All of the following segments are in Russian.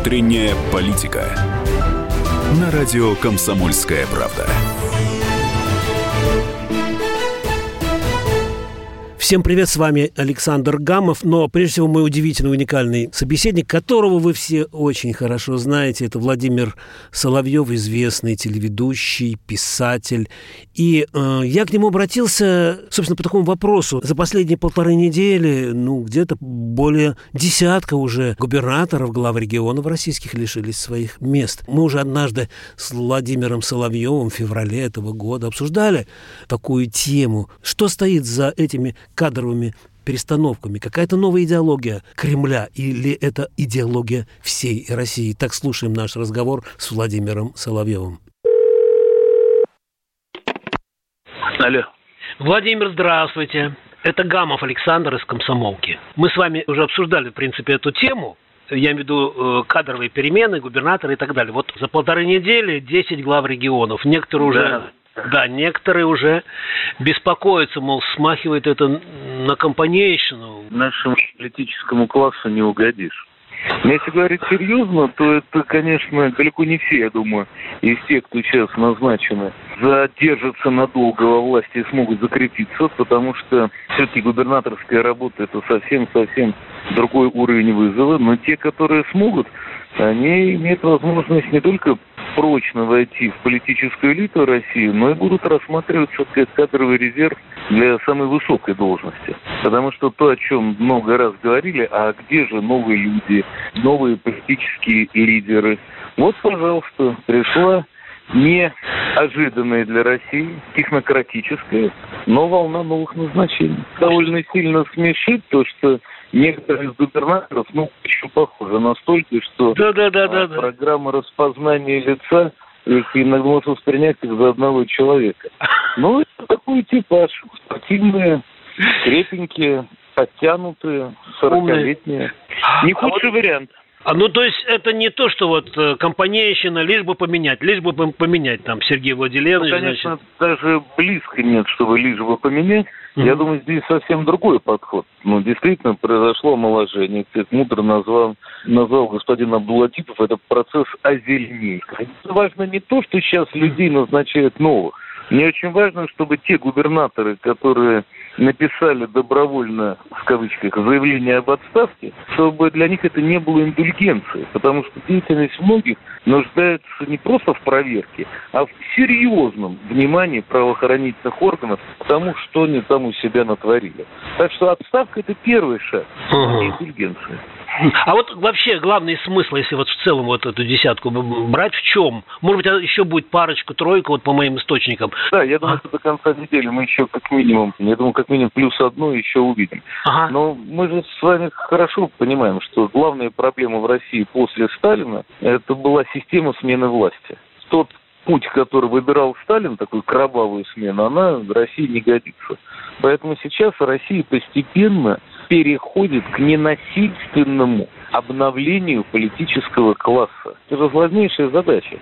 Утренняя политика. На радио Комсомольская правда. Всем привет, с вами Александр Гамов, но прежде всего мой удивительный, уникальный собеседник, которого вы все очень хорошо знаете, это Владимир Соловьев, известный телеведущий, писатель. И э, я к нему обратился, собственно, по такому вопросу. За последние полторы недели, ну, где-то более десятка уже губернаторов, глав регионов российских лишились своих мест. Мы уже однажды с Владимиром Соловьевым в феврале этого года обсуждали такую тему. Что стоит за этими кадровыми перестановками? Какая-то новая идеология Кремля или это идеология всей России? Так слушаем наш разговор с Владимиром Соловьевым. Алло. Владимир, здравствуйте. Это Гамов Александр из Комсомолки. Мы с вами уже обсуждали, в принципе, эту тему. Я имею в виду э, кадровые перемены, губернаторы и так далее. Вот за полторы недели 10 глав регионов. Некоторые уже Да. Некоторые уже беспокоятся, мол, смахивает это на компанейшину. Нашему политическому классу не угодишь. Если говорить серьезно, то это, конечно, далеко не все, я думаю, из тех, кто сейчас назначены, задержатся надолго во власти и смогут закрепиться, потому что все-таки губернаторская работа – это совсем-совсем другой уровень вызова. Но те, которые смогут, они имеют возможность не только прочно войти в политическую элиту России, но и будут рассматриваться как кадровый резерв для самой высокой должности. Потому что то, о чем много раз говорили, а где же новые люди, новые политические лидеры? Вот, пожалуйста, пришла неожиданная для России, технократическая, но волна новых назначений. Довольно сильно смешит то, что некоторые из губернаторов, ну, еще похоже настолько, что Да, да, да, а, да, да. программа распознания лица их иногда можно воспринять как за одного человека. Ну, это такой типаж. Спортивные, крепенькие, подтянутые, сорокалетние. Не А худший вариант. А, ну, то есть это не то, что вот э, компанейщина, лишь бы поменять, лишь бы пом- поменять там Сергей Ну, Владимирович, конечно, даже близко нет, чтобы лишь бы поменять. Мгм. Я думаю, здесь совсем другой подход. Ну, действительно, произошло омоложение. Как мудро назвал, назвал господин Абдулатипов, это процесс озеленения. Важно не то, что сейчас людей назначают новых. Мне очень важно, чтобы те губернаторы, которые написали добровольно, в кавычках, заявление об отставке, чтобы для них это не было индульгенцией, потому что деятельность многих нуждается не просто в проверке, а в серьезном внимании правоохранительных органов к тому, что они там у себя натворили. Так что отставка – это первый шаг, не Ага. индульгенция. А вот вообще главный смысл, если вот в целом вот эту десятку брать, в чем? Может быть, еще будет парочку, тройку, вот по моим источникам. Да, я думаю, что до конца недели мы еще как минимум, я думаю, как минимум плюс одно еще увидим. Ага. Но мы же с вами хорошо понимаем, что главная проблема в России после Сталина – это была система смены власти. Тот путь, который выбирал Сталин, такую кровавую смену, она в России не годится. Поэтому сейчас Россия постепенно переходит к ненасильственному обновлению политического класса. Это же сложнейшая задача.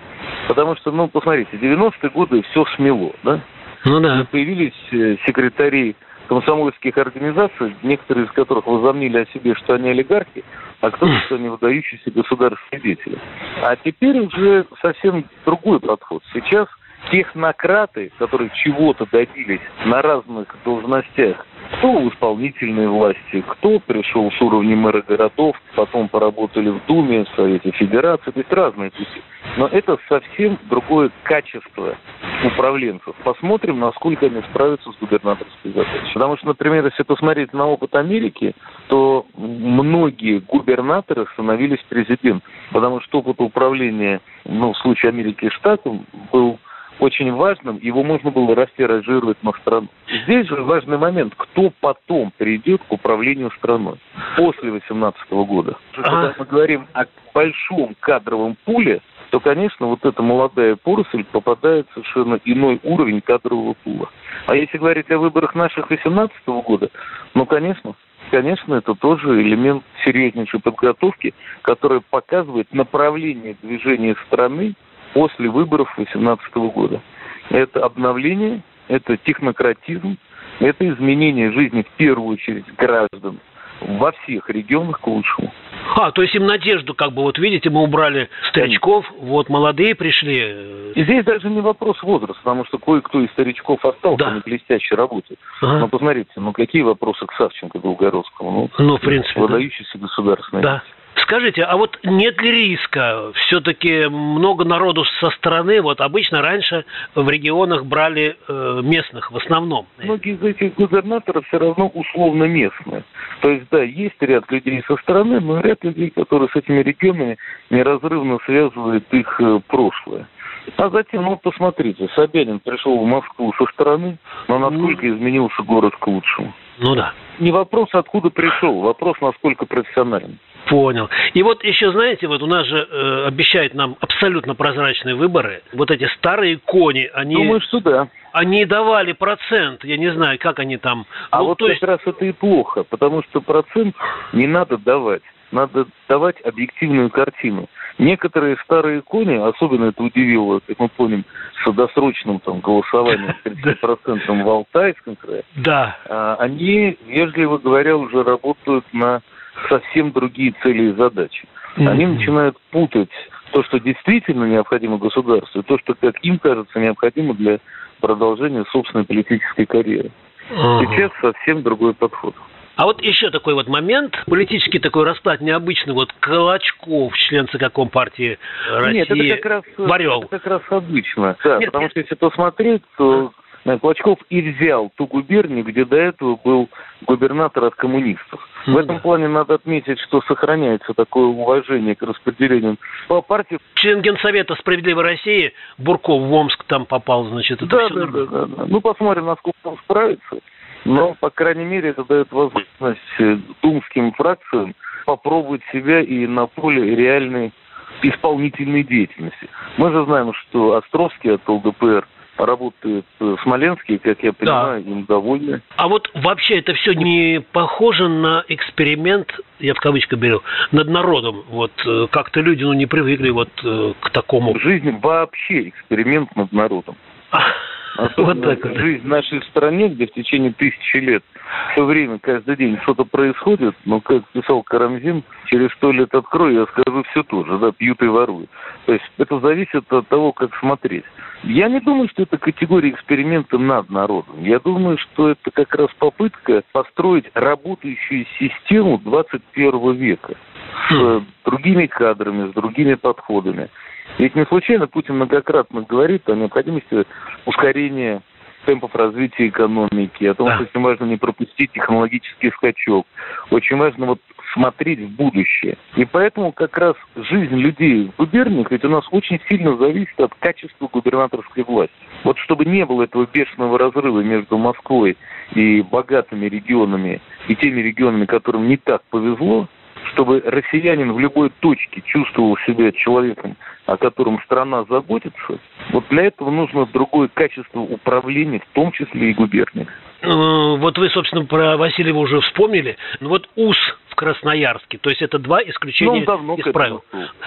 Потому что, ну, посмотрите, 90-е годы все смело, да? Ну да. появились э, секретари комсомольских организаций, некоторые из которых возомнили о себе, что они олигархи, а кто-то, что они выдающиеся государственные деятели. А теперь уже совсем другой подход. Сейчас технократы, которые чего-то добились на разных должностях, кто в исполнительной власти, кто пришел с уровня мэра городов, потом поработали в Думе, в Совете Федерации, то есть разные пути. Но это совсем другое качество управленцев. Посмотрим, насколько они справятся с губернаторской задачей. Потому что, например, если посмотреть на опыт Америки, то многие губернаторы становились президентом. Потому что опыт управления, ну, в случае Америки штатом, был очень важным, его можно было растиражировать на страну. Здесь же важный момент, кто потом перейдет к управлению страной после 2018 года. Когда мы говорим о большом кадровом пуле, то, конечно, вот эта молодая поросль попадает в совершенно иной уровень кадрового пула. А если говорить о выборах наших 2018 года, ну, конечно, конечно, это тоже элемент серьезнейшей подготовки, который показывает направление движения страны после выборов 2018 года. Это обновление, это технократизм, это изменение жизни в первую очередь граждан во всех регионах к лучшему. А, то есть им надежду, как бы, вот видите, мы убрали старичков, вот молодые пришли. И здесь даже не вопрос возраста, потому что кое-кто из старичков остался да. на блестящей работе. Ага. Но посмотрите, ну какие вопросы к Савченко Долгородскому? Ну, ну в принципе, Выдающийся да. государственный. Да. Скажите, а вот нет ли риска? Все-таки много народу со стороны. Вот обычно раньше в регионах брали э, местных в основном. Многие из этих губернаторов все равно условно местные. То есть, да, есть ряд людей со стороны, но ряд людей, которые с этими регионами неразрывно связывают их э, прошлое. А затем, ну, посмотрите, Собянин пришел в Москву со стороны, но насколько ну, изменился город к лучшему. Ну да. Не вопрос, откуда пришел, вопрос, насколько профессионален. Понял. И вот еще, знаете, вот у нас же э, обещают нам абсолютно прозрачные выборы. Вот эти старые кони, они... Думаю, что да. Они давали процент, я не знаю, как они там... А ну, вот то есть... как раз это и плохо, потому что процент не надо давать. Надо давать объективную картину. Некоторые старые кони, особенно это удивило, как мы помним, с досрочным там, голосованием 30% в Алтайском крае, да. А, они, вежливо говоря, уже работают на совсем другие цели и задачи. Mm-hmm. Они начинают путать то, что действительно необходимо государству, и то, что, как им кажется, необходимо для продолжения собственной политической карьеры. Uh-huh. Сейчас совсем другой подход. А вот еще такой вот момент, политический такой расклад необычный, вот Колочков, член ЦК Компартии России, Нет, это как раз, Варел. Это как раз обычно. Да, Нет, потому нет. что если посмотреть, то Клочков и взял ту губернию, где до этого был губернатор от коммунистов. В ну этом плане надо отметить, что сохраняется такое уважение к распределению по партии. Член Генсовета «Справедливой России» Бурков в Омск там попал, значит, это да, все да, да, да, да. Ну, посмотрим, насколько он справится. Но, по крайней мере, это дает возможность э, думским фракциям попробовать себя и на поле реальной исполнительной деятельности. Мы же знаем, что Островский от ЛДПР работает Смоленский, как я понимаю, да. им довольны. А вот вообще это все не похоже на эксперимент, я в кавычках беру, над народом. Вот э, как-то люди ну, не привыкли вот э, к такому. Жизнь вообще эксперимент над народом. вот так вот. Жизнь в нашей стране, где в течение тысячи лет все время, каждый день что-то происходит, но, как писал Карамзин, через сто лет открою, я скажу все то же, да, пьют и воруют. То есть это зависит от того, как смотреть. Я не думаю, что это категория эксперимента над народом. Я думаю, что это как раз попытка построить работающую систему 21 века с хм. другими кадрами, с другими подходами. Ведь не случайно Путин многократно говорит о необходимости ускорения темпов развития экономики, о том, да. что очень важно не пропустить технологический скачок. Очень важно вот смотреть в будущее. И поэтому как раз жизнь людей в губерниях ведь у нас очень сильно зависит от качества губернаторской власти. Вот чтобы не было этого бешеного разрыва между Москвой и богатыми регионами и теми регионами, которым не так повезло, чтобы россиянин в любой точке чувствовал себя человеком, о котором страна заботится, вот для этого нужно другое качество управления, в том числе и губерниях. Ну, вот вы, собственно, про Васильева уже вспомнили. Ну вот УС в Красноярске, то есть это два исключения ну, из правил.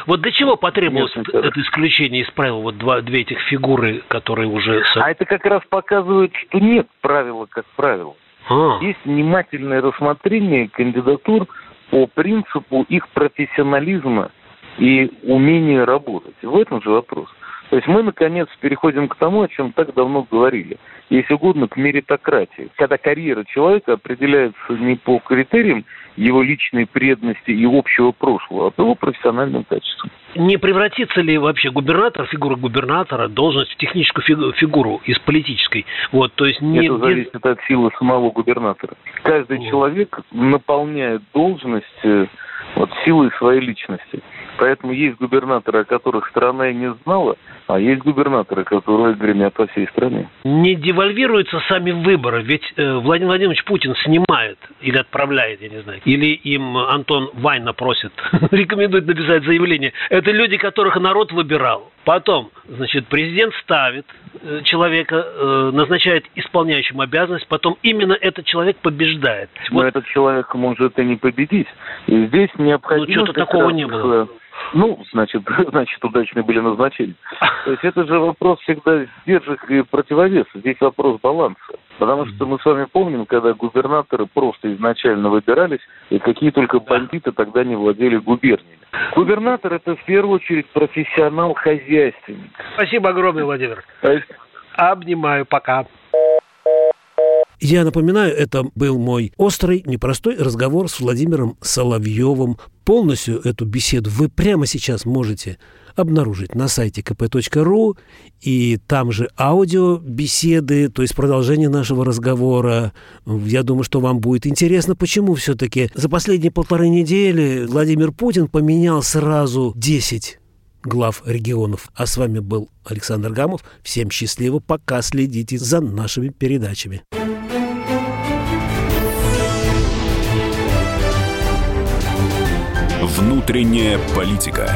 Вот для чего потребовалось Нет, это исключение из правил, вот два, две этих фигуры, которые уже... А это как раз показывает, что нет правила как правила. А. Есть внимательное рассмотрение кандидатур по принципу их профессионализма и умения работать. В этом же вопрос. То есть мы, наконец, переходим к тому, о чем так давно говорили. Если угодно, к меритократии. Когда карьера человека определяется не по критериям его личной преданности и общего прошлого, а по его профессиональным качествам. Не превратится ли вообще губернатор, фигура губернатора, должность в техническую фигуру из политической? Вот, то есть не... Это зависит от силы самого губернатора. Каждый вот. человек наполняет должность э, вот, силой своей личности. Поэтому есть губернаторы, о которых страна и не знала, а есть губернаторы, которые гремят по всей стране. Не девальвируются сами выборы, ведь э, Владимир Владимирович Путин снимает или отправляет, я не знаю, или им Антон Вайна просит, рекомендует написать заявление. Это люди, которых народ выбирал. Потом, значит, президент ставит э, человека, э, назначает исполняющим обязанность, потом именно этот человек побеждает. Но вот. этот человек может и не победить. И здесь необходимо... Ну, что-то такого не было Ну, значит, значит, удачные были назначения. То есть это же вопрос всегда сдержек и противовеса. Здесь вопрос баланса. Потому что мы с вами помним, когда губернаторы просто изначально выбирались, и какие только бандиты тогда не владели губерниями. Губернатор – это в первую очередь профессионал-хозяйственник. Спасибо огромное, Владимир. Обнимаю, пока. Я напоминаю, это был мой острый, непростой разговор с Владимиром Соловьевым. Полностью эту беседу вы прямо сейчас можете обнаружить на сайте kp.ru, и там же аудио беседы, то есть продолжение нашего разговора. Я думаю, что вам будет интересно, почему все-таки за последние полторы недели Владимир Путин поменял сразу 10 глав регионов. А с вами был Александр Гамов. Всем счастливо, пока следите за нашими передачами. Внутренняя политика.